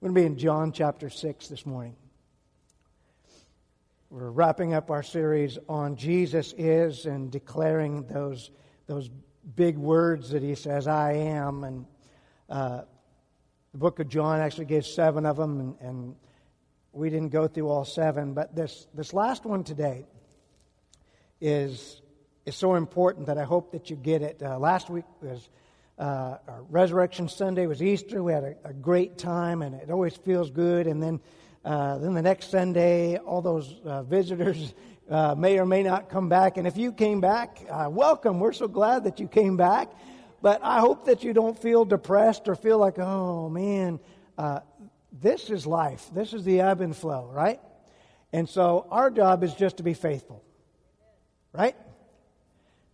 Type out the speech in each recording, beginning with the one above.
We're going to be in John chapter 6 this morning. We're wrapping up our series on Jesus is and declaring those, those big words that he says, I am. And uh, the book of John actually gives seven of them, and, and, we didn't go through all seven. But this, this last one today is, is so important that I hope that you get it. Uh, last week was uh, our Resurrection Sunday was Easter. We had a, a, great time, and it always feels good. And then, uh, then the next Sunday, all those uh, visitors uh, may or may not come back. And if you came back, uh, welcome. We're so glad that you came back. But I hope that you don't feel depressed or feel like, oh man, uh, this is life. This is the ebb and flow, right? And so our job is just to be faithful, right?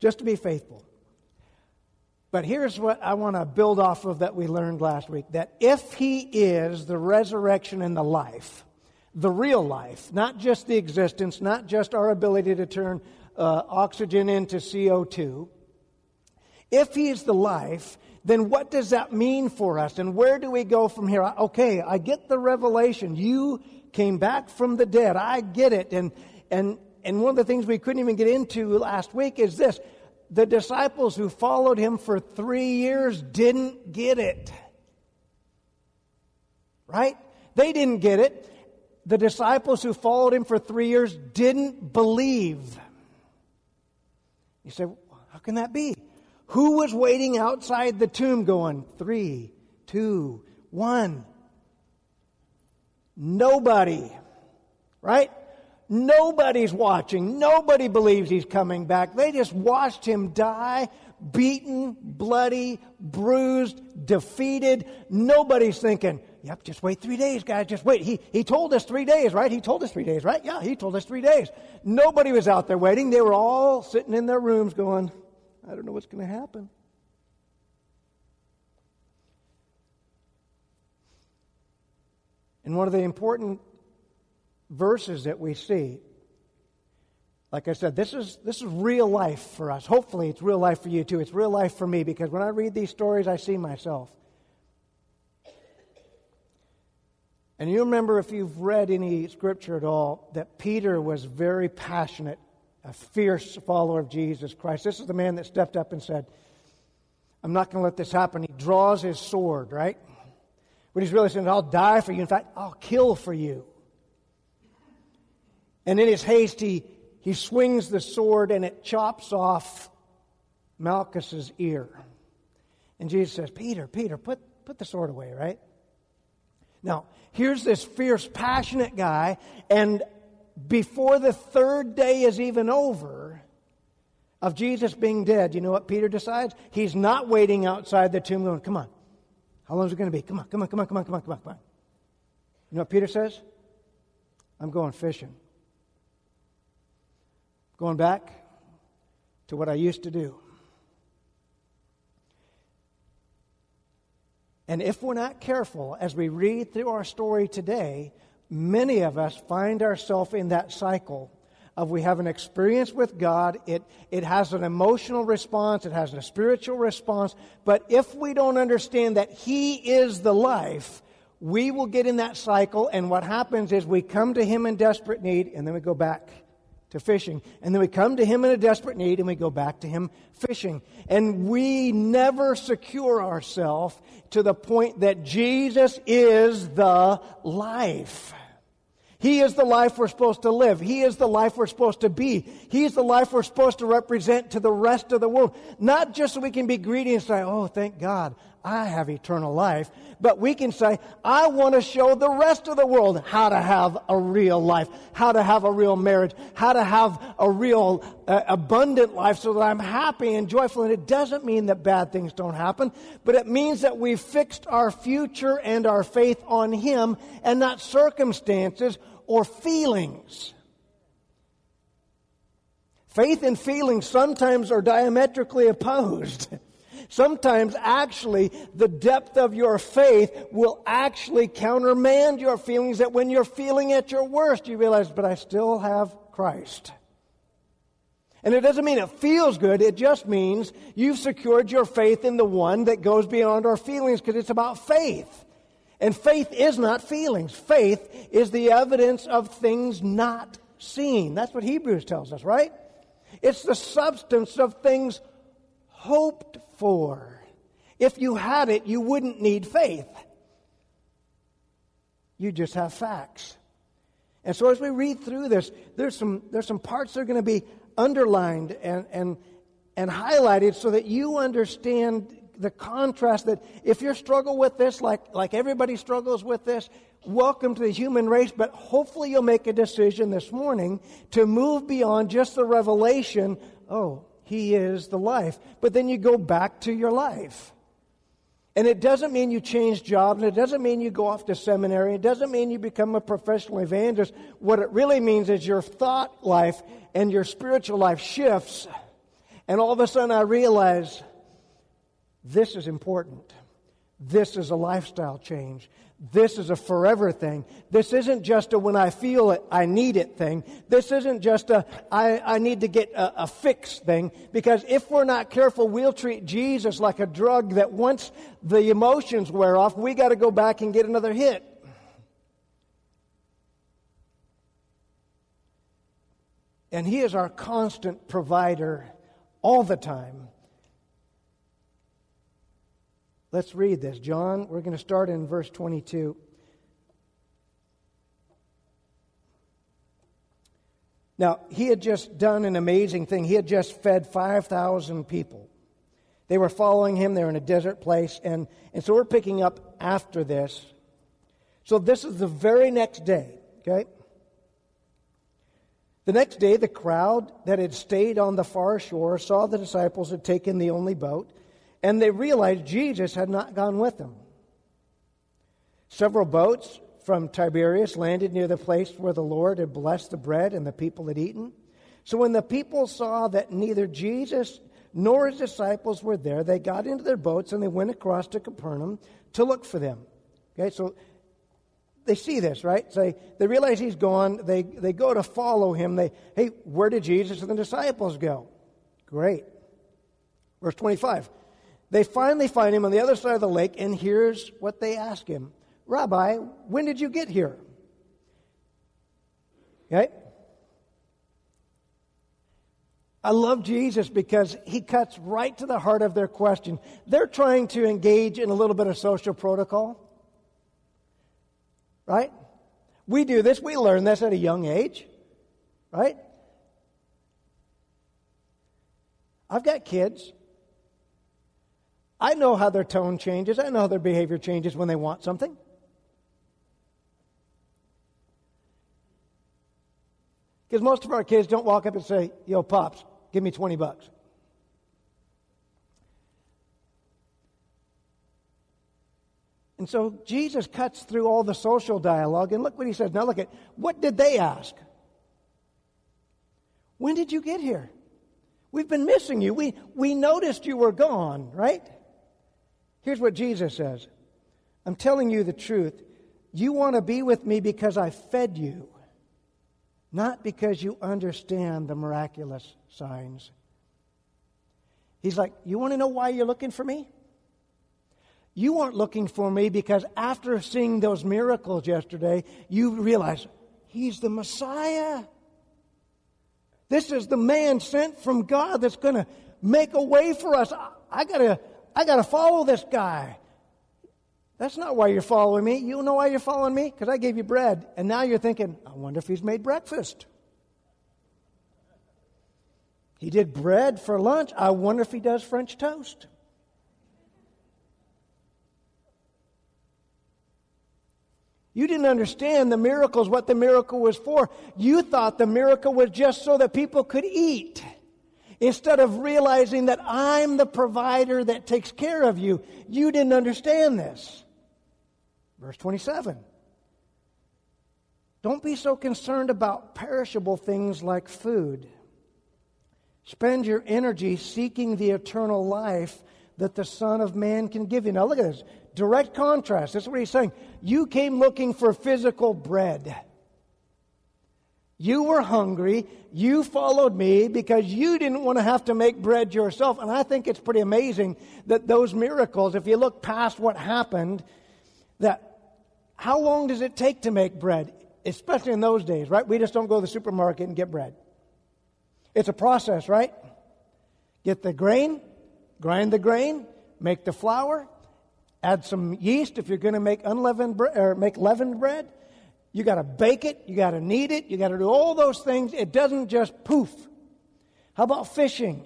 Just to be faithful. But here's what I want to build off of that we learned last week that if He is the resurrection and the life, the real life, not just the existence, not just our ability to turn uh, oxygen into CO2, if He is the life, then what does that mean for us? And where do we go from here? Okay, I get the revelation. You came back from the dead. I get it. And, and, and one of the things we couldn't even get into last week is this the disciples who followed him for three years didn't get it. Right? They didn't get it. The disciples who followed him for three years didn't believe. You say, how can that be? Who was waiting outside the tomb going, three, two, one? Nobody. Right? Nobody's watching. Nobody believes he's coming back. They just watched him die, beaten, bloody, bruised, defeated. Nobody's thinking, yep, just wait three days, guys. Just wait. He, he told us three days, right? He told us three days, right? Yeah, he told us three days. Nobody was out there waiting. They were all sitting in their rooms going, I don't know what's going to happen. And one of the important verses that we see. Like I said, this is, this is real life for us. Hopefully, it's real life for you too. It's real life for me because when I read these stories, I see myself. And you remember, if you've read any scripture at all, that Peter was very passionate, a fierce follower of Jesus Christ. This is the man that stepped up and said, I'm not going to let this happen. He draws his sword, right? But he's really saying, I'll die for you. In fact, I'll kill for you. And in his haste, he, he swings the sword and it chops off Malchus's ear. And Jesus says, Peter, Peter, put, put the sword away, right? Now, here's this fierce, passionate guy, and before the third day is even over of Jesus being dead, you know what Peter decides? He's not waiting outside the tomb going, Come on. How long is it going to be? Come on, come on, come on, come on, come on, come on, come on. You know what Peter says? I'm going fishing. Going back to what I used to do. And if we're not careful as we read through our story today, many of us find ourselves in that cycle of we have an experience with God, it, it has an emotional response, it has a spiritual response, but if we don't understand that He is the life, we will get in that cycle, and what happens is we come to Him in desperate need, and then we go back to fishing. And then we come to him in a desperate need and we go back to him fishing. And we never secure ourselves to the point that Jesus is the life. He is the life we're supposed to live. He is the life we're supposed to be. He is the life we're supposed to represent to the rest of the world. Not just so we can be greedy and say, oh, thank God, I have eternal life. But we can say, I want to show the rest of the world how to have a real life, how to have a real marriage, how to have a real uh, abundant life so that I'm happy and joyful. And it doesn't mean that bad things don't happen, but it means that we've fixed our future and our faith on Him and not circumstances or feelings. Faith and feelings sometimes are diametrically opposed. Sometimes, actually, the depth of your faith will actually countermand your feelings that when you're feeling at your worst, you realize, but I still have Christ. And it doesn't mean it feels good, it just means you've secured your faith in the one that goes beyond our feelings because it's about faith. And faith is not feelings. Faith is the evidence of things not seen. That's what Hebrews tells us, right? It's the substance of things hoped for. If you had it, you wouldn't need faith. You just have facts. And so as we read through this, there's some, there's some parts that are going to be underlined and, and, and highlighted so that you understand the contrast that if you struggle with this, like, like everybody struggles with this, welcome to the human race, but hopefully you'll make a decision this morning to move beyond just the revelation, oh, he is the life. But then you go back to your life. And it doesn't mean you change jobs, and it doesn't mean you go off to seminary, it doesn't mean you become a professional evangelist. What it really means is your thought life and your spiritual life shifts. And all of a sudden I realize this is important. This is a lifestyle change. This is a forever thing. This isn't just a when I feel it, I need it thing. This isn't just a I, I need to get a, a fix thing. Because if we're not careful, we'll treat Jesus like a drug that once the emotions wear off, we got to go back and get another hit. And He is our constant provider all the time. Let's read this. John, we're going to start in verse 22. Now, he had just done an amazing thing. He had just fed 5,000 people. They were following him. They were in a desert place. And, and so we're picking up after this. So this is the very next day, okay? The next day, the crowd that had stayed on the far shore saw the disciples had taken the only boat and they realized Jesus had not gone with them. Several boats from Tiberias landed near the place where the Lord had blessed the bread and the people had eaten. So when the people saw that neither Jesus nor his disciples were there, they got into their boats and they went across to Capernaum to look for them. Okay, so they see this, right? So they, they realize he's gone. They, they go to follow him. They, hey, where did Jesus and the disciples go? Great. Verse 25. They finally find him on the other side of the lake, and here's what they ask him Rabbi, when did you get here? Okay? I love Jesus because he cuts right to the heart of their question. They're trying to engage in a little bit of social protocol. Right? We do this, we learn this at a young age. Right? I've got kids. I know how their tone changes. I know how their behavior changes when they want something. Because most of our kids don't walk up and say, Yo, Pops, give me 20 bucks. And so Jesus cuts through all the social dialogue, and look what he says. Now, look at what did they ask? When did you get here? We've been missing you. We, we noticed you were gone, right? Here's what Jesus says I'm telling you the truth. You want to be with me because I fed you, not because you understand the miraculous signs. He's like, You want to know why you're looking for me? You aren't looking for me because after seeing those miracles yesterday, you realize he's the Messiah. This is the man sent from God that's going to make a way for us. I, I got to I got to follow this guy. That's not why you're following me. You know why you're following me? Because I gave you bread. And now you're thinking, I wonder if he's made breakfast. He did bread for lunch. I wonder if he does French toast. You didn't understand the miracles, what the miracle was for. You thought the miracle was just so that people could eat. Instead of realizing that I'm the provider that takes care of you, you didn't understand this. Verse 27. Don't be so concerned about perishable things like food. Spend your energy seeking the eternal life that the Son of Man can give you. Now, look at this. Direct contrast. That's what he's saying. You came looking for physical bread. You were hungry. You followed me because you didn't want to have to make bread yourself. And I think it's pretty amazing that those miracles, if you look past what happened, that how long does it take to make bread? Especially in those days, right? We just don't go to the supermarket and get bread. It's a process, right? Get the grain, grind the grain, make the flour, add some yeast if you're going to make unleavened bre- or make leavened bread. You got to bake it, you got to knead it, you got to do all those things. It doesn't just poof. How about fishing?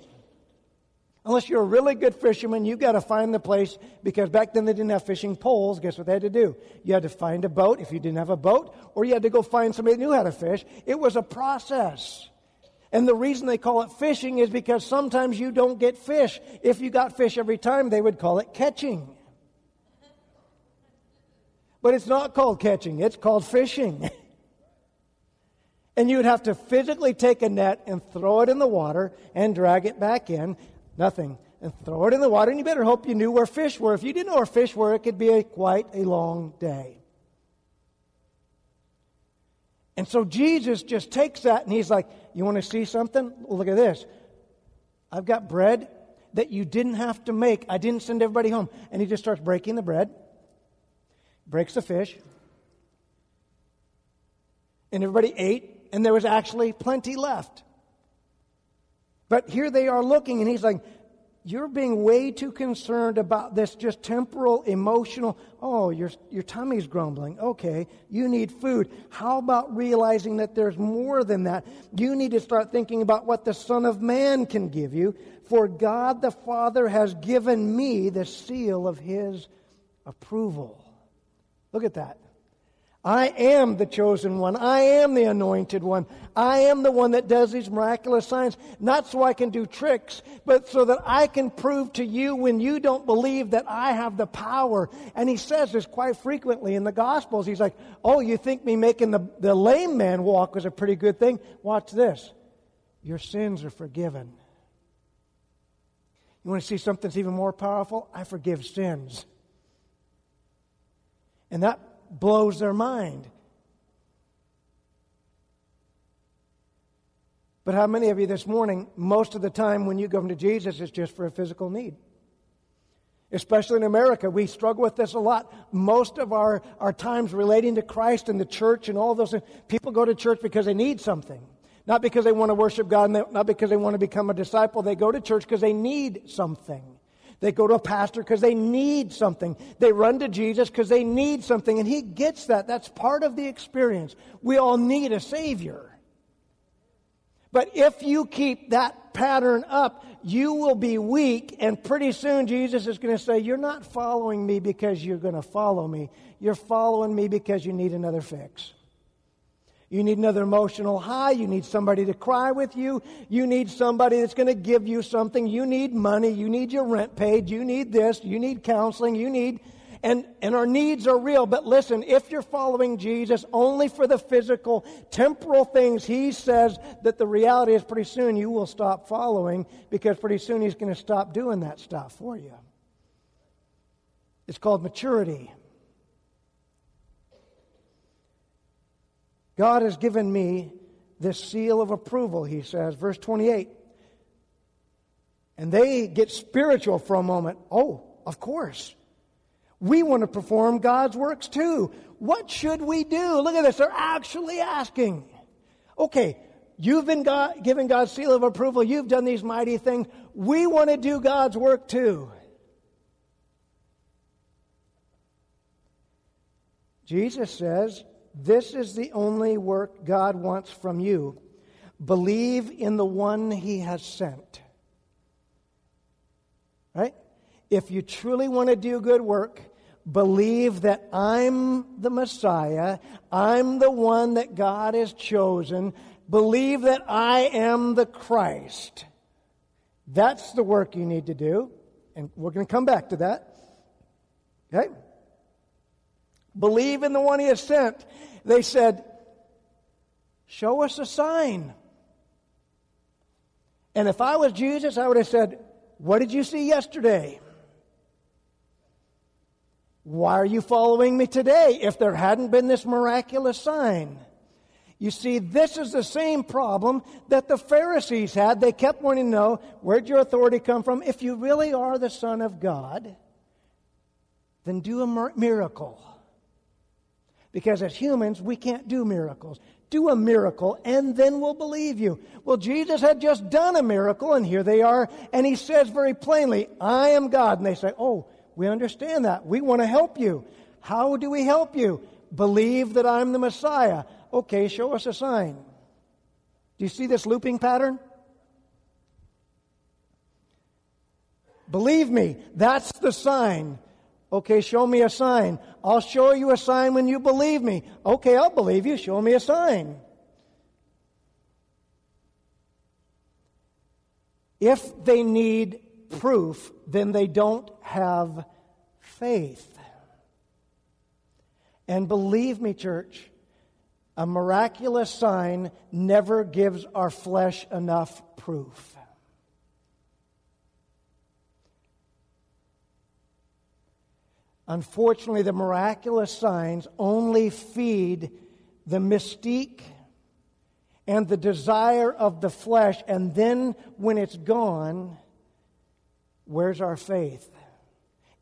Unless you're a really good fisherman, you've got to find the place because back then they didn't have fishing poles. Guess what they had to do? You had to find a boat if you didn't have a boat, or you had to go find somebody that knew how to fish. It was a process. And the reason they call it fishing is because sometimes you don't get fish. If you got fish every time, they would call it catching. But it's not called catching, it's called fishing. and you would have to physically take a net and throw it in the water and drag it back in. Nothing. And throw it in the water, and you better hope you knew where fish were. If you didn't know where fish were, it could be a, quite a long day. And so Jesus just takes that and he's like, You want to see something? Look at this. I've got bread that you didn't have to make. I didn't send everybody home. And he just starts breaking the bread, breaks the fish. And everybody ate, and there was actually plenty left. But here they are looking, and he's like, you're being way too concerned about this just temporal, emotional, oh, your, your tummy's grumbling. Okay, you need food. How about realizing that there's more than that? You need to start thinking about what the Son of Man can give you. For God the Father has given me the seal of His approval. Look at that. I am the chosen one. I am the anointed one. I am the one that does these miraculous signs, not so I can do tricks, but so that I can prove to you when you don't believe that I have the power. And he says this quite frequently in the Gospels. He's like, Oh, you think me making the, the lame man walk was a pretty good thing? Watch this. Your sins are forgiven. You want to see something that's even more powerful? I forgive sins. And that blows their mind. But how many of you this morning, most of the time when you come to Jesus, it's just for a physical need? Especially in America, we struggle with this a lot. Most of our, our times relating to Christ and the church and all those things, people go to church because they need something. Not because they want to worship God, not because they want to become a disciple. They go to church because they need something. They go to a pastor because they need something. They run to Jesus because they need something, and He gets that. That's part of the experience. We all need a Savior. But if you keep that pattern up, you will be weak, and pretty soon Jesus is going to say, You're not following me because you're going to follow me. You're following me because you need another fix. You need another emotional high. You need somebody to cry with you. You need somebody that's going to give you something. You need money. You need your rent paid. You need this. You need counseling. You need, and, and our needs are real. But listen, if you're following Jesus only for the physical, temporal things, he says that the reality is pretty soon you will stop following because pretty soon he's going to stop doing that stuff for you. It's called maturity. God has given me this seal of approval, he says. Verse 28. And they get spiritual for a moment. Oh, of course. We want to perform God's works too. What should we do? Look at this. They're actually asking. Okay, you've been God, given God's seal of approval. You've done these mighty things. We want to do God's work too. Jesus says, this is the only work God wants from you. Believe in the one he has sent. Right? If you truly want to do good work, believe that I'm the Messiah. I'm the one that God has chosen. Believe that I am the Christ. That's the work you need to do. And we're going to come back to that. Okay? Believe in the one he has sent. They said, Show us a sign. And if I was Jesus, I would have said, What did you see yesterday? Why are you following me today if there hadn't been this miraculous sign? You see, this is the same problem that the Pharisees had. They kept wanting to know where'd your authority come from? If you really are the Son of God, then do a miracle. Because as humans, we can't do miracles. Do a miracle and then we'll believe you. Well, Jesus had just done a miracle and here they are. And he says very plainly, I am God. And they say, Oh, we understand that. We want to help you. How do we help you? Believe that I'm the Messiah. Okay, show us a sign. Do you see this looping pattern? Believe me, that's the sign. Okay, show me a sign. I'll show you a sign when you believe me. Okay, I'll believe you. Show me a sign. If they need proof, then they don't have faith. And believe me, church, a miraculous sign never gives our flesh enough proof. Unfortunately, the miraculous signs only feed the mystique and the desire of the flesh, and then when it's gone, where's our faith?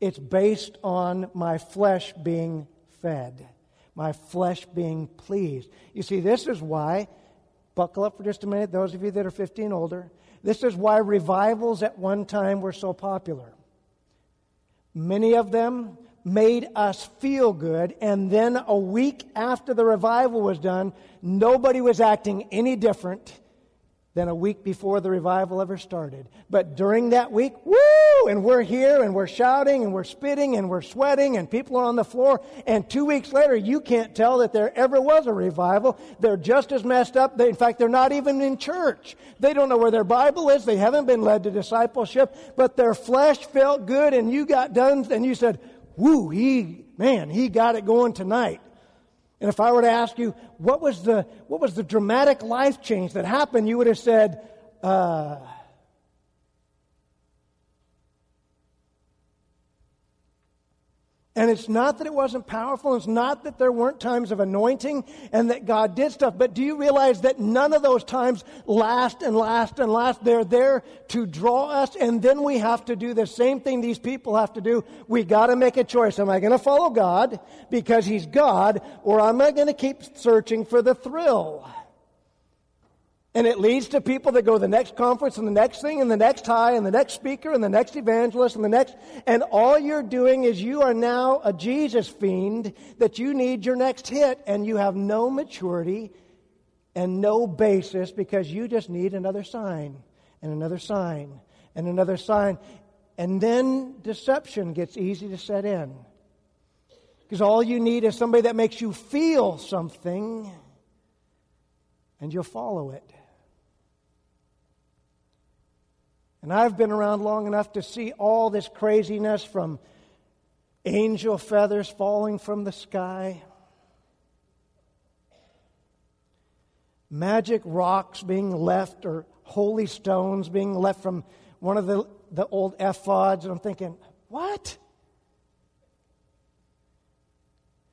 It's based on my flesh being fed, my flesh being pleased. You see, this is why, buckle up for just a minute, those of you that are 15 older, this is why revivals at one time were so popular. Many of them made us feel good, and then a week after the revival was done, nobody was acting any different than a week before the revival ever started. But during that week, woo! And we're here and we're shouting and we're spitting and we're sweating and people are on the floor. And two weeks later, you can't tell that there ever was a revival. They're just as messed up. They, in fact, they're not even in church. They don't know where their Bible is. They haven't been led to discipleship, but their flesh felt good and you got done and you said, woo, he, man, he got it going tonight. And if I were to ask you, what was the, what was the dramatic life change that happened, you would have said, uh, And it's not that it wasn't powerful. It's not that there weren't times of anointing and that God did stuff. But do you realize that none of those times last and last and last? They're there to draw us. And then we have to do the same thing these people have to do. We got to make a choice. Am I going to follow God because He's God or am I going to keep searching for the thrill? And it leads to people that go to the next conference and the next thing and the next high and the next speaker and the next evangelist and the next. And all you're doing is you are now a Jesus fiend that you need your next hit and you have no maturity and no basis because you just need another sign and another sign and another sign. And then deception gets easy to set in. Because all you need is somebody that makes you feel something and you'll follow it. And I've been around long enough to see all this craziness from angel feathers falling from the sky, magic rocks being left, or holy stones being left from one of the, the old ephods. And I'm thinking, what?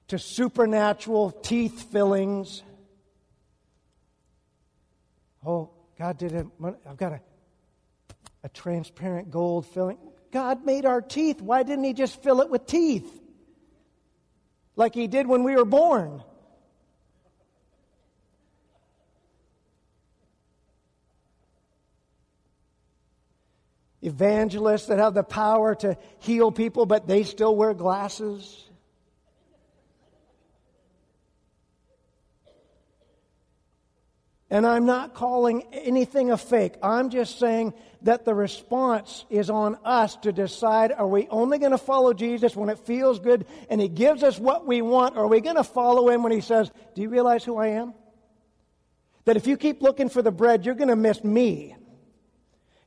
To supernatural teeth fillings. Oh, God did it. I've got to a transparent gold filling. God made our teeth. Why didn't He just fill it with teeth? Like He did when we were born. Evangelists that have the power to heal people, but they still wear glasses. And I'm not calling anything a fake. I'm just saying that the response is on us to decide are we only going to follow Jesus when it feels good and he gives us what we want, or are we going to follow him when he says, Do you realize who I am? That if you keep looking for the bread, you're going to miss me.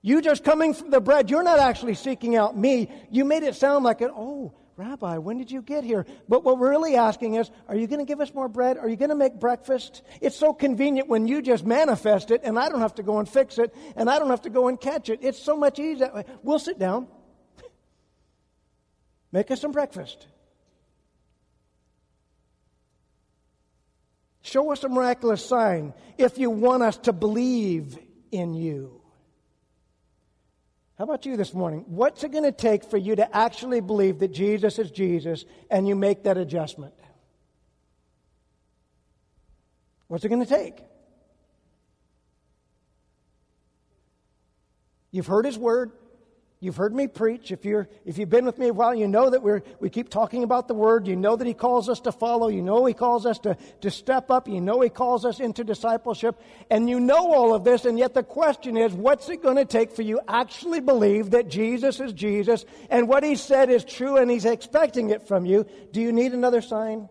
You just coming for the bread, you're not actually seeking out me. You made it sound like it, oh, Rabbi, when did you get here? But what we're really asking is, are you going to give us more bread? Are you going to make breakfast? It's so convenient when you just manifest it and I don't have to go and fix it and I don't have to go and catch it. It's so much easier. We'll sit down. Make us some breakfast. Show us a miraculous sign if you want us to believe in you. How about you this morning? What's it going to take for you to actually believe that Jesus is Jesus and you make that adjustment? What's it going to take? You've heard his word. You've heard me preach. If, you're, if you've been with me a while, you know that we're, we keep talking about the Word. You know that He calls us to follow. You know He calls us to, to step up. You know He calls us into discipleship. And you know all of this, and yet the question is, what's it going to take for you actually believe that Jesus is Jesus and what He said is true and He's expecting it from you? Do you need another sign?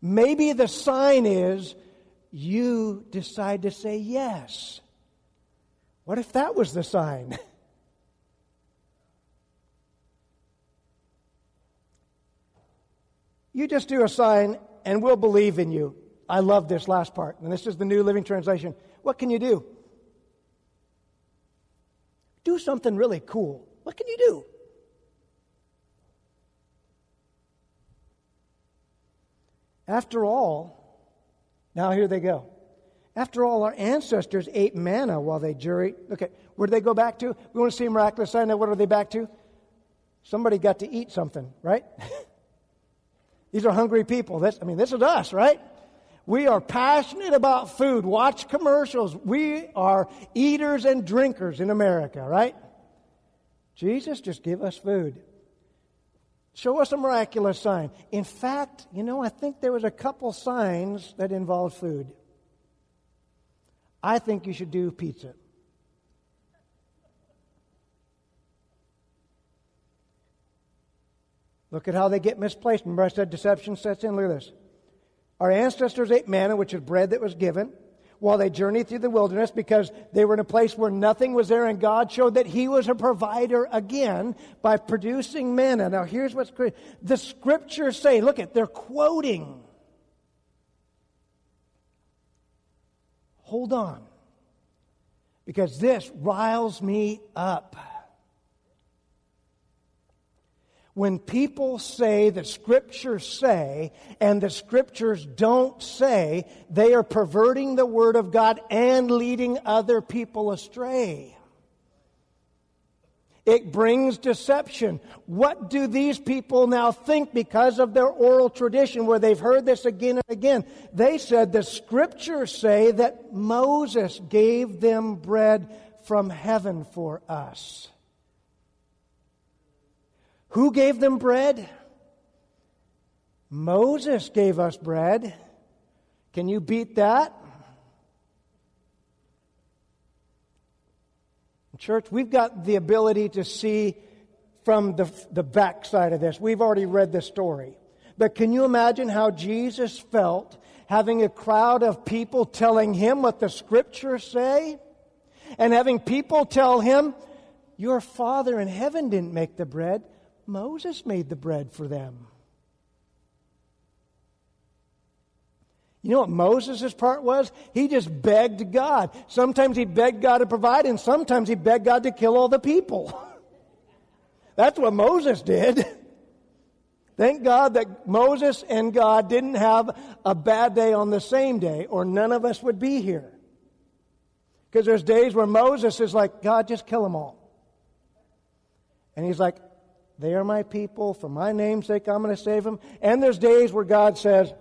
Maybe the sign is you decide to say yes. What if that was the sign? you just do a sign and we'll believe in you. I love this last part. And this is the New Living Translation. What can you do? Do something really cool. What can you do? After all, now here they go. After all, our ancestors ate manna while they journeyed. Okay, where did they go back to? We want to see a miraculous sign. Now, what are they back to? Somebody got to eat something, right? These are hungry people. I mean, this is us, right? We are passionate about food. Watch commercials. We are eaters and drinkers in America, right? Jesus, just give us food. Show us a miraculous sign. In fact, you know, I think there was a couple signs that involved food. I think you should do pizza. Look at how they get misplaced. Remember, I said deception sets in? Look at this. Our ancestors ate manna, which is bread that was given, while they journeyed through the wilderness because they were in a place where nothing was there, and God showed that He was a provider again by producing manna. Now, here's what's great. The scriptures say, look at, they're quoting Hold on. Because this riles me up. When people say the scriptures say and the scriptures don't say, they are perverting the word of God and leading other people astray. It brings deception. What do these people now think because of their oral tradition where they've heard this again and again? They said the scriptures say that Moses gave them bread from heaven for us. Who gave them bread? Moses gave us bread. Can you beat that? Church, we've got the ability to see from the, the backside of this. We've already read the story. But can you imagine how Jesus felt having a crowd of people telling him what the scriptures say? And having people tell him, Your Father in heaven didn't make the bread, Moses made the bread for them. You know what Moses' part was? He just begged God. Sometimes he begged God to provide, and sometimes he begged God to kill all the people. That's what Moses did. Thank God that Moses and God didn't have a bad day on the same day, or none of us would be here. Because there's days where Moses is like, God, just kill them all. And he's like, they are my people. For my name's sake, I'm going to save them. And there's days where God says,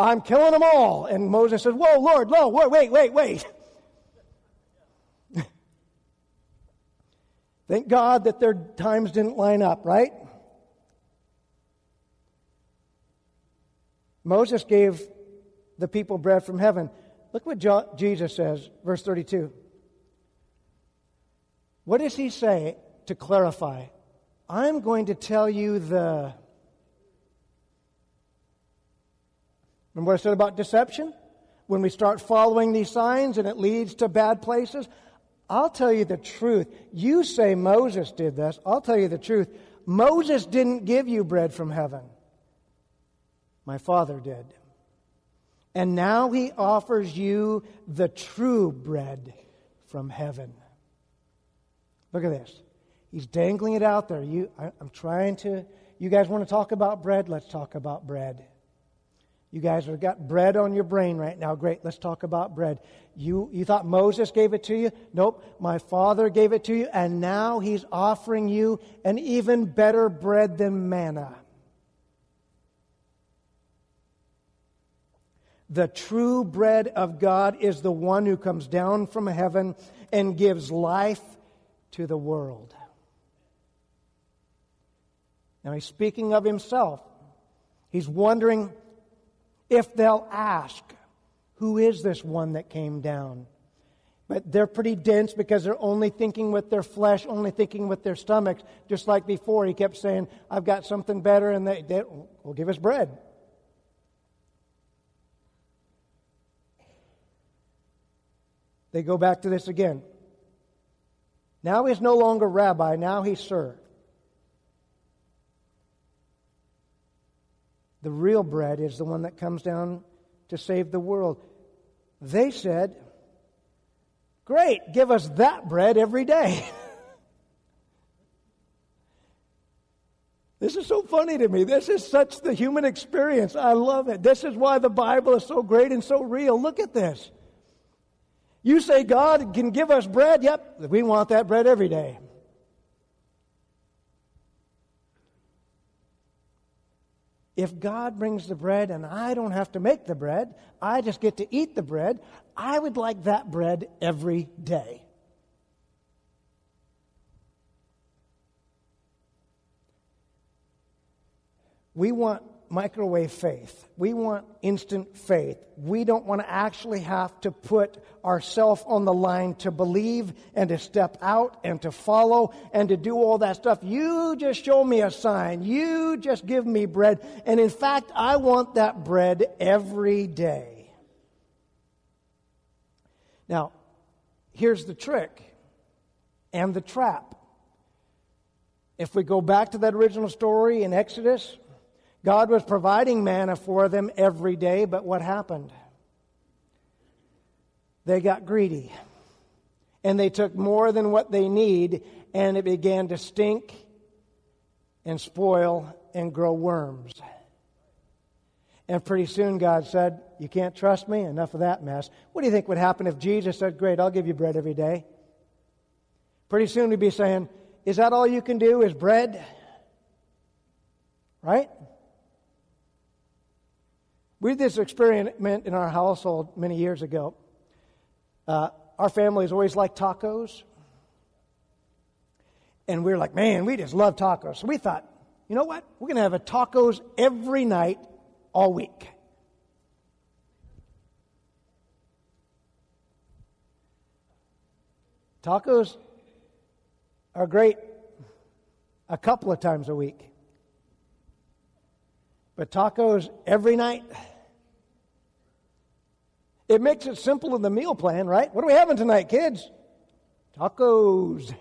I'm killing them all. And Moses says, Whoa, Lord, Lord, wait, wait, wait. Thank God that their times didn't line up, right? Moses gave the people bread from heaven. Look what Jesus says, verse 32. What does he say to clarify? I'm going to tell you the Remember what I said about deception? When we start following these signs and it leads to bad places? I'll tell you the truth. You say Moses did this. I'll tell you the truth. Moses didn't give you bread from heaven. My father did. And now he offers you the true bread from heaven. Look at this. He's dangling it out there. You, I, I'm trying to. You guys want to talk about bread? Let's talk about bread. You guys have got bread on your brain right now. Great, let's talk about bread. You, you thought Moses gave it to you? Nope, my father gave it to you, and now he's offering you an even better bread than manna. The true bread of God is the one who comes down from heaven and gives life to the world. Now he's speaking of himself. He's wondering if they'll ask, Who is this one that came down? But they're pretty dense because they're only thinking with their flesh, only thinking with their stomachs. Just like before, he kept saying, I've got something better, and they, they will give us bread. They go back to this again. Now he's no longer rabbi, now he's sir. The real bread is the one that comes down to save the world. They said, Great, give us that bread every day. this is so funny to me. This is such the human experience. I love it. This is why the Bible is so great and so real. Look at this. You say God can give us bread? Yep, we want that bread every day. If God brings the bread and I don't have to make the bread, I just get to eat the bread, I would like that bread every day. We want microwave faith. We want instant faith. We don't want to actually have to put ourselves on the line to believe and to step out and to follow and to do all that stuff. You just show me a sign. You just give me bread. And in fact, I want that bread every day. Now, here's the trick and the trap. If we go back to that original story in Exodus, God was providing manna for them every day, but what happened? They got greedy. And they took more than what they need, and it began to stink and spoil and grow worms. And pretty soon God said, You can't trust me? Enough of that mess. What do you think would happen if Jesus said, Great, I'll give you bread every day? Pretty soon we'd be saying, Is that all you can do is bread? Right? We did this experiment in our household many years ago. Uh, our family has always liked tacos. And we were like, man, we just love tacos. So we thought, you know what? We're going to have a tacos every night, all week. Tacos are great a couple of times a week. But tacos every night, it makes it simple in the meal plan, right? What are we having tonight, kids? Tacos.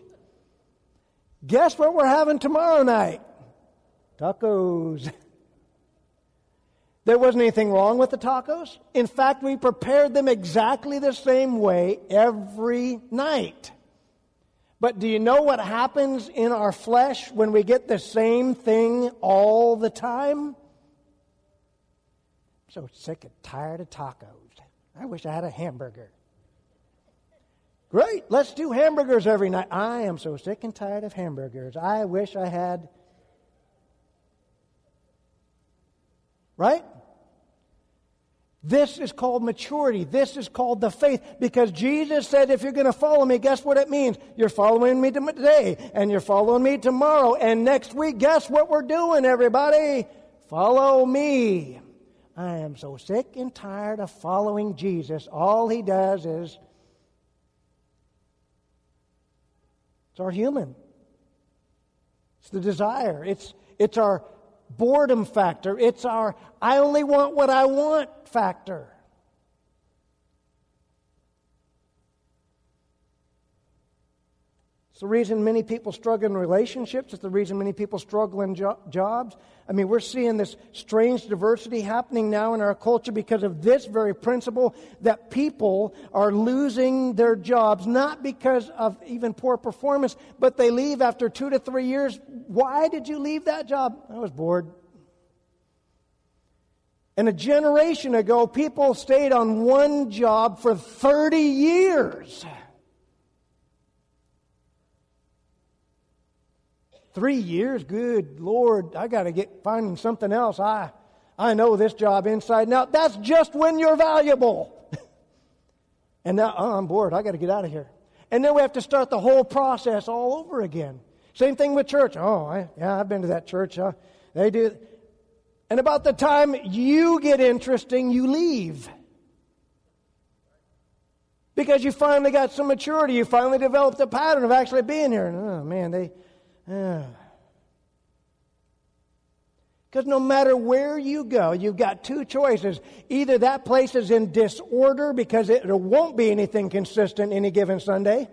Guess what we're having tomorrow night? Tacos. There wasn't anything wrong with the tacos. In fact, we prepared them exactly the same way every night. But do you know what happens in our flesh when we get the same thing all the time? I'm so sick and tired of tacos. I wish I had a hamburger. Great, let's do hamburgers every night. I am so sick and tired of hamburgers. I wish I had. Right? This is called maturity. This is called the faith. Because Jesus said, if you're going to follow me, guess what it means? You're following me today, and you're following me tomorrow, and next week, guess what we're doing, everybody? Follow me. I am so sick and tired of following Jesus. All he does is. It's our human. It's the desire. It's, it's our boredom factor. It's our I only want what I want factor. It's the reason many people struggle in relationships. It's the reason many people struggle in jo- jobs. I mean, we're seeing this strange diversity happening now in our culture because of this very principle that people are losing their jobs, not because of even poor performance, but they leave after two to three years. Why did you leave that job? I was bored. And a generation ago, people stayed on one job for 30 years. Three years? Good Lord, I got to get finding something else. I, I know this job inside and out. That's just when you're valuable. and now oh, I'm bored. I got to get out of here. And then we have to start the whole process all over again. Same thing with church. Oh, I, yeah, I've been to that church. Uh, they do. And about the time you get interesting, you leave. Because you finally got some maturity. You finally developed a pattern of actually being here. And, oh, man, they. Because no matter where you go, you've got two choices. Either that place is in disorder because it, there won't be anything consistent any given Sunday,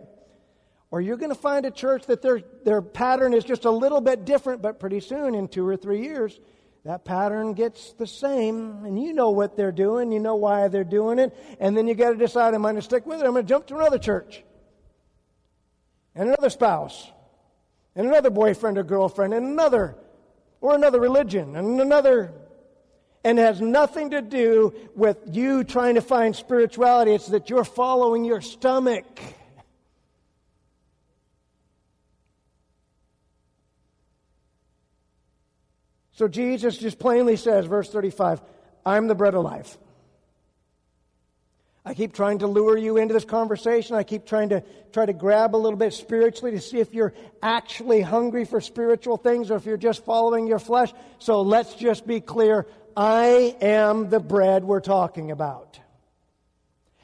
or you're going to find a church that their, their pattern is just a little bit different, but pretty soon, in two or three years, that pattern gets the same, and you know what they're doing, you know why they're doing it, and then you got to decide, am I going to stick with it? I'm going to jump to another church, and another spouse, and another boyfriend or girlfriend, and another, or another religion, and another, and has nothing to do with you trying to find spirituality. It's that you're following your stomach. So Jesus just plainly says, verse 35, I'm the bread of life. I keep trying to lure you into this conversation. I keep trying to try to grab a little bit spiritually to see if you're actually hungry for spiritual things or if you're just following your flesh. So let's just be clear. I am the bread we're talking about.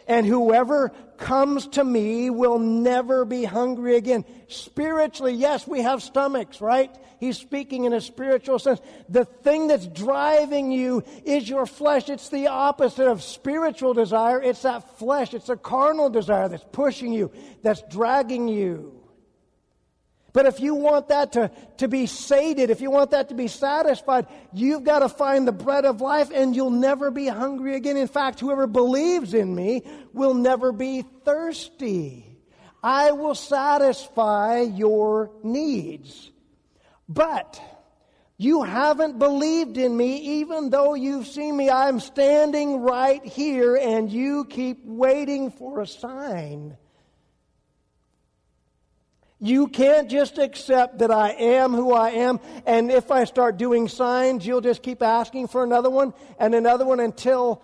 And whoever comes to me will never be hungry again. Spiritually, yes, we have stomachs, right? He's speaking in a spiritual sense. The thing that's driving you is your flesh. It's the opposite of spiritual desire. It's that flesh. It's a carnal desire that's pushing you, that's dragging you. But if you want that to, to be sated, if you want that to be satisfied, you've got to find the bread of life and you'll never be hungry again. In fact, whoever believes in me will never be thirsty. I will satisfy your needs. But you haven't believed in me even though you've seen me. I'm standing right here and you keep waiting for a sign. You can't just accept that I am who I am, and if I start doing signs, you'll just keep asking for another one and another one until.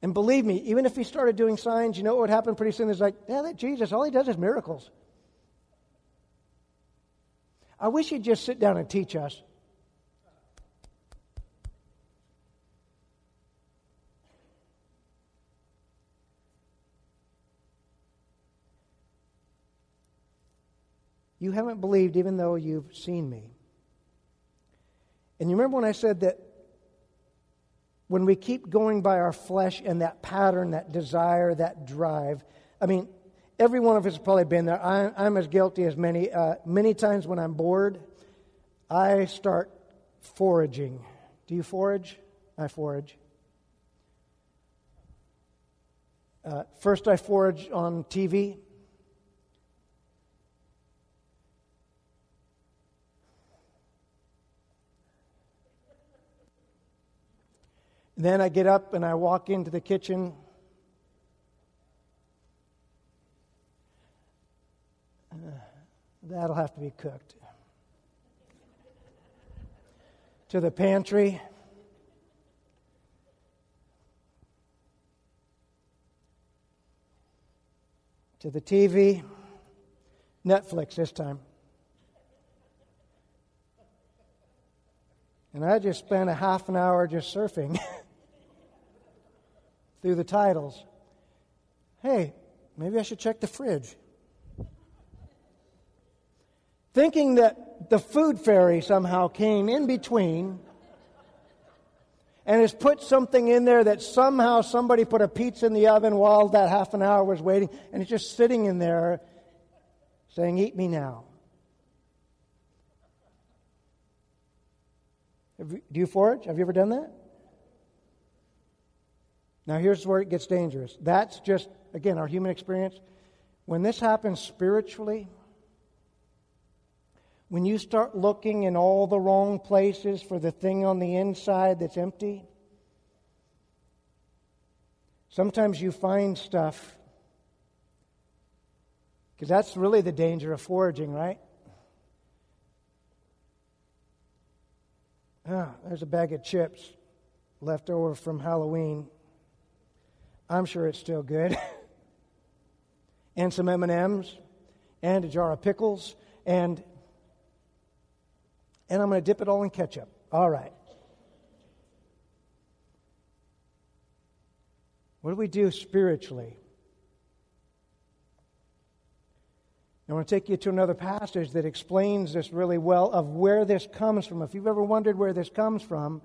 And believe me, even if he started doing signs, you know what would happen pretty soon? It's like, yeah, that Jesus, all he does is miracles. I wish he'd just sit down and teach us. You haven't believed even though you've seen me. And you remember when I said that when we keep going by our flesh and that pattern, that desire, that drive, I mean, every one of us has probably been there. I, am as guilty as many. Uh, many times when I'm bored, I start foraging. Do you forage? I forage. Uh, first, I forage on TV. Then I get up and I walk into the kitchen. Uh, that'll have to be cooked. to the pantry. To the TV. Netflix this time. And I just spent a half an hour just surfing. through the titles. Hey, maybe I should check the fridge. Thinking that the food fairy somehow came in between and has put something in there that somehow somebody put a pizza in the oven while that half an hour was waiting, and it's just sitting in there saying, Eat me now. do you forage? Have you ever done that? Now, here's where it gets dangerous. That's just, again, our human experience. When this happens spiritually, when you start looking in all the wrong places for the thing on the inside that's empty, sometimes you find stuff. Because that's really the danger of foraging, right? Ah, there's a bag of chips left over from Halloween. I'm sure it's still good. and some M&Ms and a jar of pickles and and I'm going to dip it all in ketchup. All right. What do we do spiritually? I want to take you to another passage that explains this really well of where this comes from. If you've ever wondered where this comes from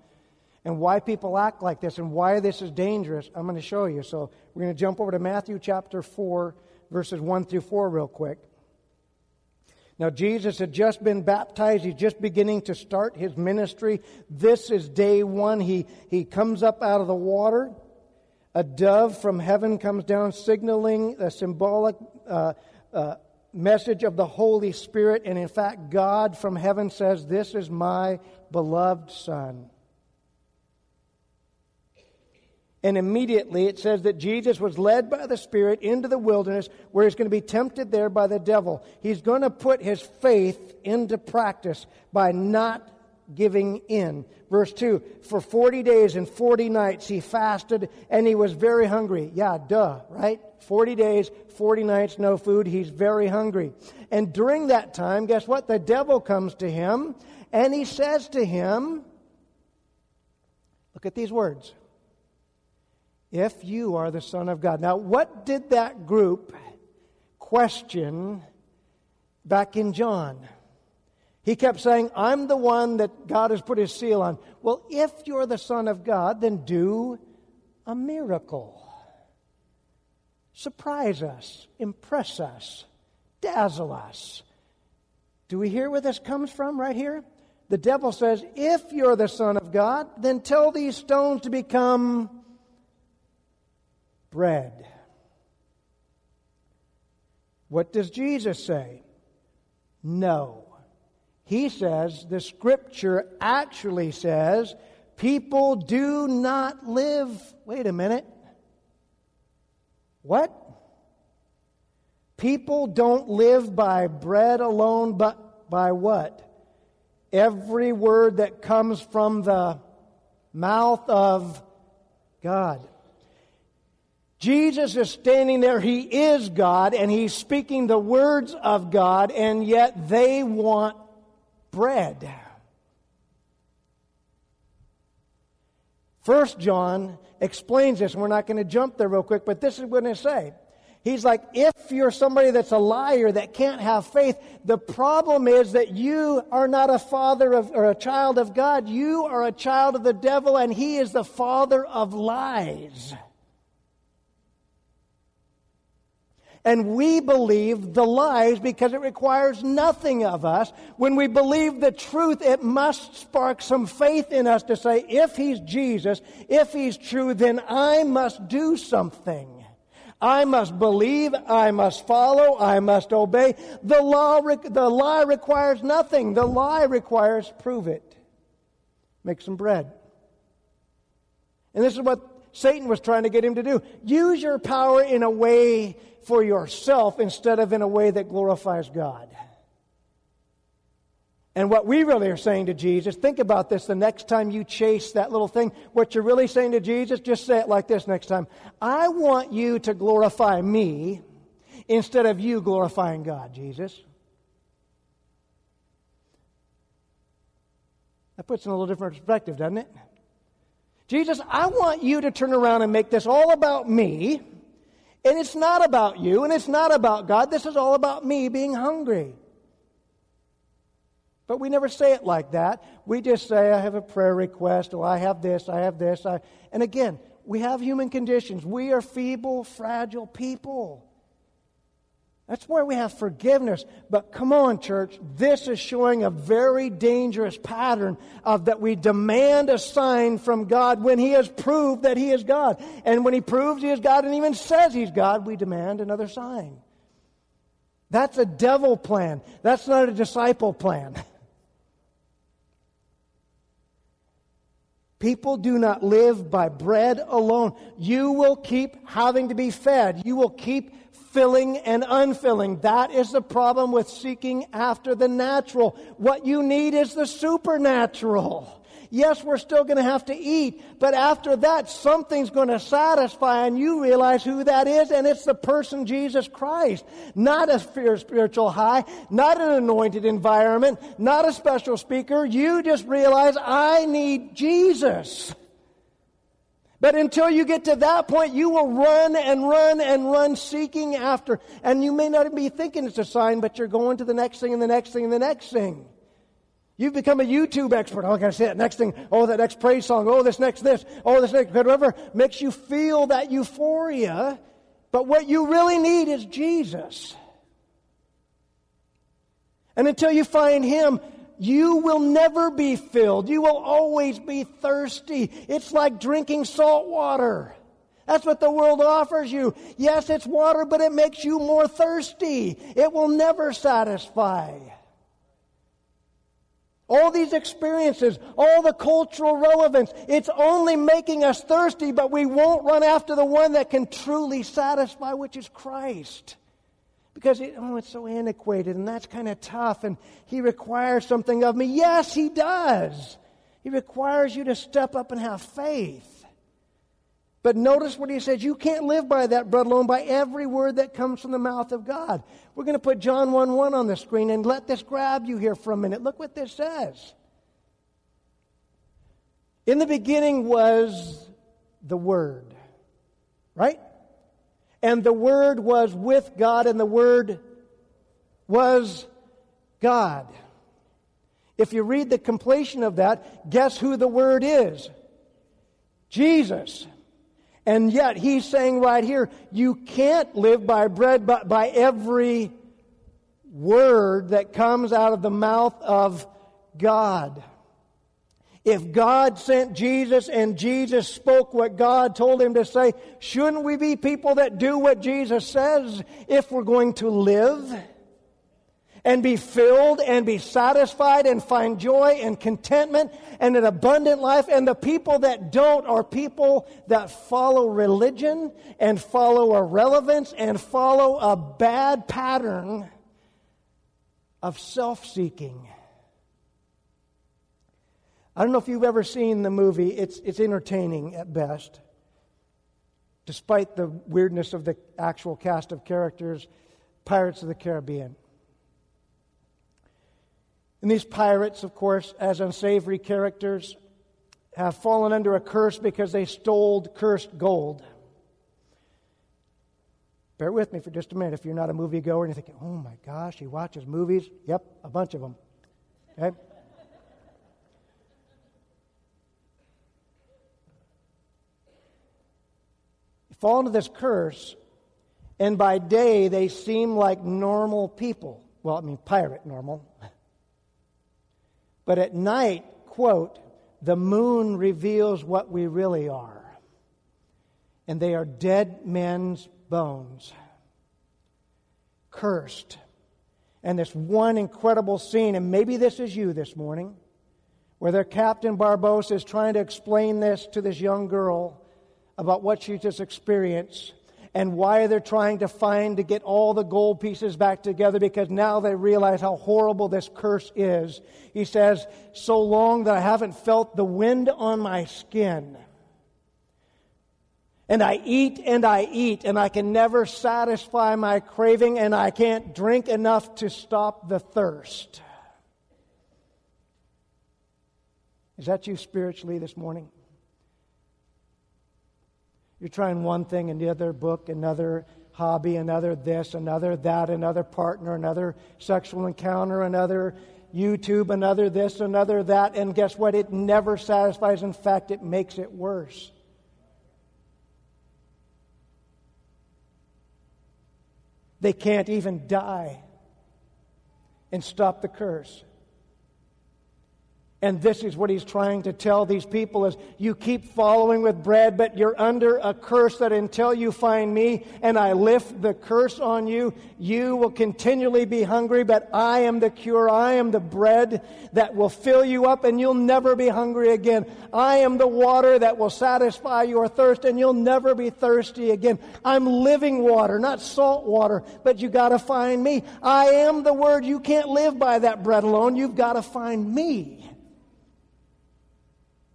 and why people act like this and why this is dangerous, I'm going to show you. So we're going to jump over to Matthew chapter 4, verses 1 through 4, real quick. Now, Jesus had just been baptized. He's just beginning to start his ministry. This is day one. He, he comes up out of the water. A dove from heaven comes down, signaling a symbolic uh, uh, message of the Holy Spirit. And in fact, God from heaven says, This is my beloved Son. And immediately it says that Jesus was led by the Spirit into the wilderness where he's going to be tempted there by the devil. He's going to put his faith into practice by not giving in. Verse 2 For 40 days and 40 nights he fasted and he was very hungry. Yeah, duh, right? 40 days, 40 nights, no food. He's very hungry. And during that time, guess what? The devil comes to him and he says to him, Look at these words. If you are the Son of God. Now, what did that group question back in John? He kept saying, I'm the one that God has put his seal on. Well, if you're the Son of God, then do a miracle. Surprise us, impress us, dazzle us. Do we hear where this comes from right here? The devil says, If you're the Son of God, then tell these stones to become bread. What does Jesus say? No. He says, the scripture actually says, people do not live. Wait a minute. What? People don't live by bread alone, but by what? Every word that comes from the mouth of God. Jesus is standing there. He is God, and he's speaking the words of God, and yet they want bread. First John explains this, and we're not going to jump there real quick, but this is what I say. He's like, if you're somebody that's a liar that can't have faith, the problem is that you are not a father of, or a child of God. You are a child of the devil, and he is the father of lies. And we believe the lies because it requires nothing of us. When we believe the truth, it must spark some faith in us to say, if he's Jesus, if he's true, then I must do something. I must believe, I must follow, I must obey. The law, the lie requires nothing. The lie requires prove it. Make some bread. And this is what Satan was trying to get him to do. Use your power in a way for yourself instead of in a way that glorifies God. And what we really are saying to Jesus, think about this the next time you chase that little thing. What you're really saying to Jesus, just say it like this next time I want you to glorify me instead of you glorifying God, Jesus. That puts in a little different perspective, doesn't it? Jesus, I want you to turn around and make this all about me and it's not about you and it's not about God. This is all about me being hungry. But we never say it like that. We just say, I have a prayer request, or I have this, I have this. I... And again, we have human conditions. We are feeble, fragile people. That's where we have forgiveness. But come on, church, this is showing a very dangerous pattern of that we demand a sign from God when He has proved that He is God. And when He proves He is God and even says He's God, we demand another sign. That's a devil plan. That's not a disciple plan. People do not live by bread alone. You will keep having to be fed. You will keep filling and unfilling. That is the problem with seeking after the natural. What you need is the supernatural. Yes, we're still going to have to eat, but after that, something's going to satisfy, and you realize who that is, and it's the person Jesus Christ. Not a spiritual high, not an anointed environment, not a special speaker. You just realize, I need Jesus. But until you get to that point, you will run and run and run seeking after. And you may not even be thinking it's a sign, but you're going to the next thing and the next thing and the next thing. You've become a YouTube expert. Oh, I gotta say that next thing. Oh, that next praise song. Oh, this next this. Oh, this next whatever makes you feel that euphoria. But what you really need is Jesus. And until you find Him, you will never be filled. You will always be thirsty. It's like drinking salt water. That's what the world offers you. Yes, it's water, but it makes you more thirsty. It will never satisfy. All these experiences, all the cultural relevance, it's only making us thirsty, but we won't run after the one that can truly satisfy, which is Christ because it, oh, it's so antiquated and that's kind of tough and he requires something of me. Yes, he does. He requires you to step up and have faith. But notice what he says you can't live by that bread alone, by every word that comes from the mouth of God. We're going to put John 1 1 on the screen and let this grab you here for a minute. Look what this says. In the beginning was the Word, right? And the Word was with God, and the Word was God. If you read the completion of that, guess who the Word is? Jesus. And yet, he's saying right here, you can't live by bread, but by every word that comes out of the mouth of God. If God sent Jesus and Jesus spoke what God told him to say, shouldn't we be people that do what Jesus says if we're going to live and be filled and be satisfied and find joy and contentment and an abundant life? And the people that don't are people that follow religion and follow irrelevance and follow a bad pattern of self seeking. I don't know if you've ever seen the movie, it's, it's entertaining at best, despite the weirdness of the actual cast of characters Pirates of the Caribbean. And these pirates, of course, as unsavory characters, have fallen under a curse because they stole cursed gold. Bear with me for just a minute if you're not a moviegoer and you're thinking, oh my gosh, he watches movies. Yep, a bunch of them. Okay? Fall into this curse, and by day they seem like normal people. Well, I mean, pirate normal. But at night, quote, the moon reveals what we really are. And they are dead men's bones, cursed. And this one incredible scene, and maybe this is you this morning, where their captain Barbossa is trying to explain this to this young girl about what she just experienced and why they're trying to find to get all the gold pieces back together because now they realize how horrible this curse is. He says, So long that I haven't felt the wind on my skin. And I eat and I eat, and I can never satisfy my craving, and I can't drink enough to stop the thirst. Is that you spiritually this morning? You're trying one thing, another book, another hobby, another this, another that, another partner, another sexual encounter, another YouTube, another this, another that, and guess what? It never satisfies. In fact, it makes it worse. They can't even die and stop the curse. And this is what he's trying to tell these people is you keep following with bread, but you're under a curse that until you find me and I lift the curse on you, you will continually be hungry, but I am the cure. I am the bread that will fill you up and you'll never be hungry again. I am the water that will satisfy your thirst and you'll never be thirsty again. I'm living water, not salt water, but you gotta find me. I am the word. You can't live by that bread alone. You've gotta find me.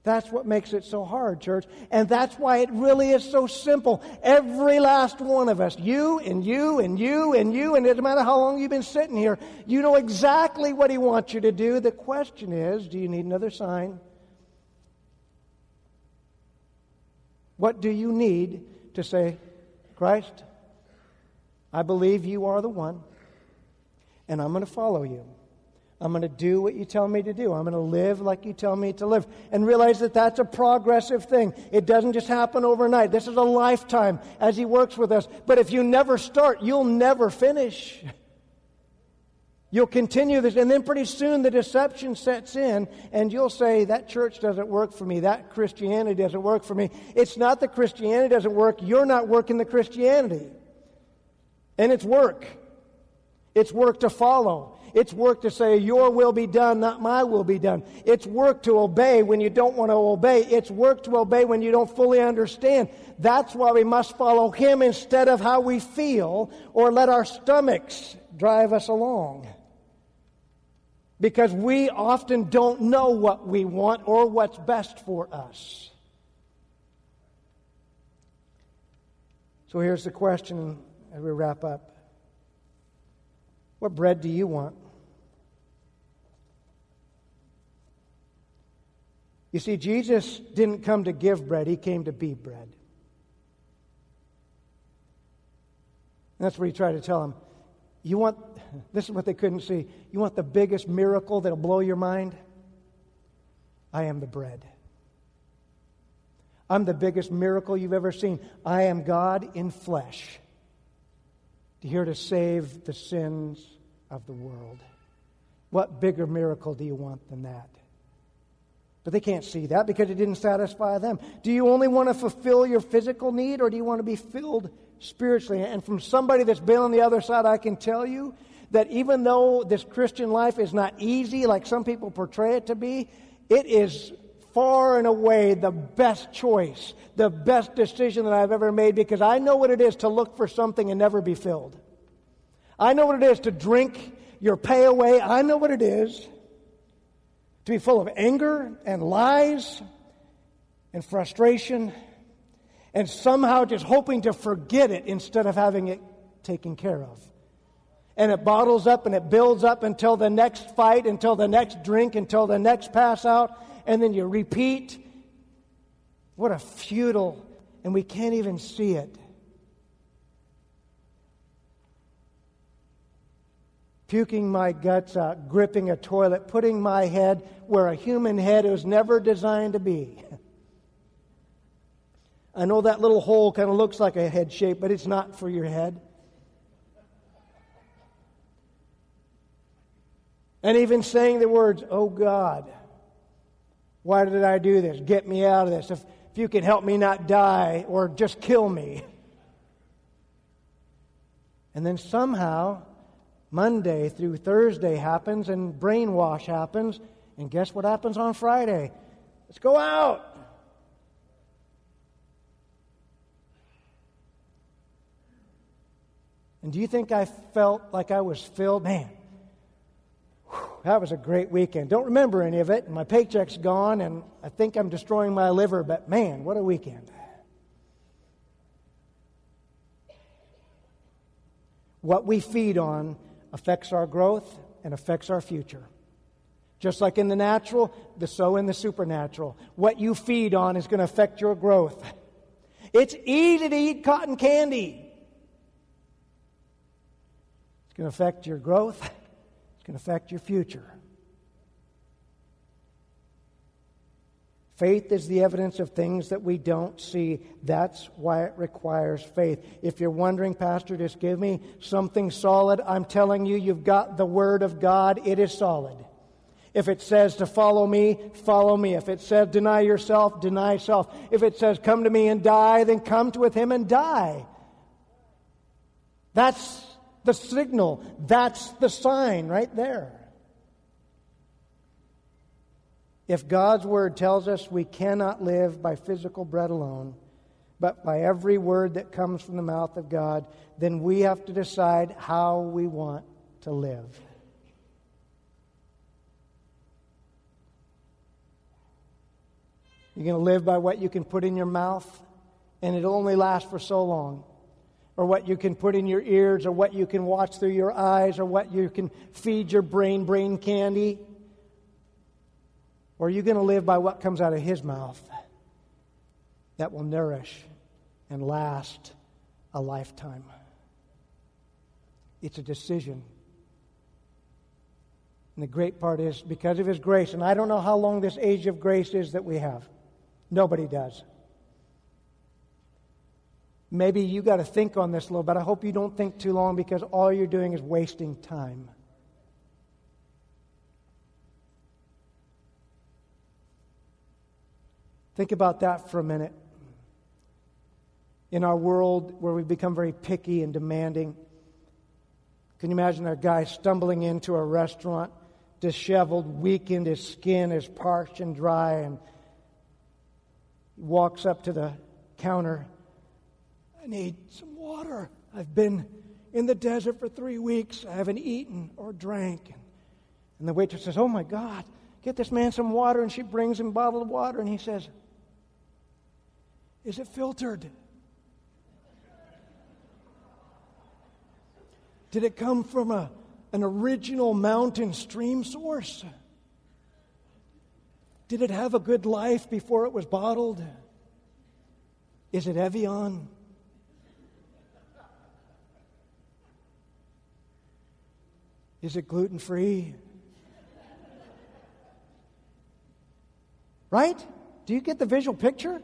That's what makes it so hard, church. And that's why it really is so simple. Every last one of us, you and you and you and you, and it doesn't matter how long you've been sitting here, you know exactly what He wants you to do. The question is do you need another sign? What do you need to say, Christ, I believe you are the one, and I'm going to follow you? I'm going to do what you tell me to do. I'm going to live like you tell me to live. And realize that that's a progressive thing. It doesn't just happen overnight. This is a lifetime as He works with us. But if you never start, you'll never finish. You'll continue this, and then pretty soon the deception sets in, and you'll say, That church doesn't work for me. That Christianity doesn't work for me. It's not that Christianity doesn't work. You're not working the Christianity. And it's work. It's work to follow. It's work to say, Your will be done, not my will be done. It's work to obey when you don't want to obey. It's work to obey when you don't fully understand. That's why we must follow Him instead of how we feel or let our stomachs drive us along. Because we often don't know what we want or what's best for us. So here's the question as we wrap up What bread do you want? You see, Jesus didn't come to give bread, he came to be bread. And that's what he tried to tell him. You want, this is what they couldn't see. You want the biggest miracle that'll blow your mind? I am the bread. I'm the biggest miracle you've ever seen. I am God in flesh, here to save the sins of the world. What bigger miracle do you want than that? But they can't see that because it didn't satisfy them. Do you only want to fulfill your physical need or do you want to be filled spiritually? And from somebody that's been on the other side, I can tell you that even though this Christian life is not easy like some people portray it to be, it is far and away the best choice, the best decision that I've ever made because I know what it is to look for something and never be filled. I know what it is to drink your pay away. I know what it is to be full of anger and lies and frustration and somehow just hoping to forget it instead of having it taken care of. And it bottles up and it builds up until the next fight, until the next drink, until the next pass out, and then you repeat. What a futile, and we can't even see it. Puking my guts out, gripping a toilet, putting my head where a human head was never designed to be. I know that little hole kind of looks like a head shape, but it's not for your head. And even saying the words, Oh God, why did I do this? Get me out of this. If, if you can help me not die or just kill me. And then somehow, Monday through Thursday happens and brainwash happens. And guess what happens on Friday? Let's go out. And do you think I felt like I was filled? Man, whew, that was a great weekend. Don't remember any of it. And my paycheck's gone, and I think I'm destroying my liver, but man, what a weekend. What we feed on affects our growth and affects our future. Just like in the natural, the so in the supernatural. What you feed on is going to affect your growth. It's easy to eat cotton candy. It's going to affect your growth. It's going to affect your future. Faith is the evidence of things that we don't see. That's why it requires faith. If you're wondering, Pastor, just give me something solid, I'm telling you, you've got the Word of God. It is solid. If it says to follow me, follow me. If it says deny yourself, deny self. If it says come to me and die, then come to with him and die. That's the signal. That's the sign right there. If God's word tells us we cannot live by physical bread alone, but by every word that comes from the mouth of God, then we have to decide how we want to live. You're going to live by what you can put in your mouth, and it'll only last for so long. Or what you can put in your ears, or what you can watch through your eyes, or what you can feed your brain, brain candy. Or are you going to live by what comes out of His mouth that will nourish and last a lifetime? It's a decision. And the great part is because of His grace, and I don't know how long this age of grace is that we have. Nobody does. Maybe you got to think on this a little bit. I hope you don't think too long because all you're doing is wasting time. Think about that for a minute. In our world where we've become very picky and demanding, can you imagine a guy stumbling into a restaurant, disheveled, weakened, his skin is parched and dry, and walks up to the counter. I need some water. I've been in the desert for three weeks. I haven't eaten or drank. And the waitress says, Oh my God, get this man some water. And she brings him bottled water. And he says, Is it filtered? Did it come from a, an original mountain stream source? Did it have a good life before it was bottled? Is it Evian? Is it gluten free? Right? Do you get the visual picture?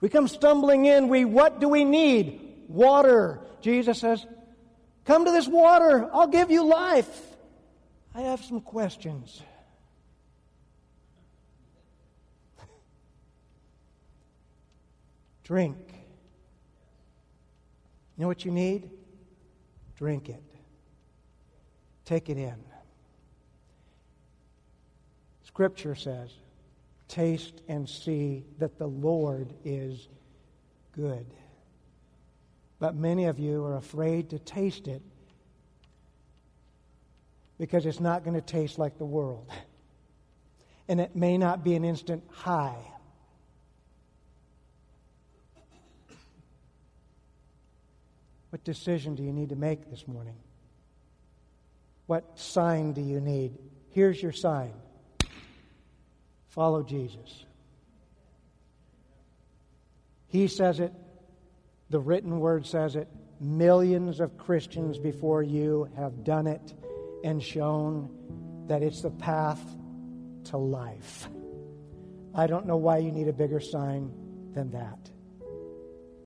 We come stumbling in. We, what do we need? Water. Jesus says, Come to this water. I'll give you life. I have some questions. Drink. You know what you need? Drink it. Take it in. Scripture says, Taste and see that the Lord is good. But many of you are afraid to taste it because it's not going to taste like the world. And it may not be an instant high. What decision do you need to make this morning? What sign do you need? Here's your sign follow Jesus. He says it, the written word says it. Millions of Christians before you have done it and shown that it's the path to life. I don't know why you need a bigger sign than that.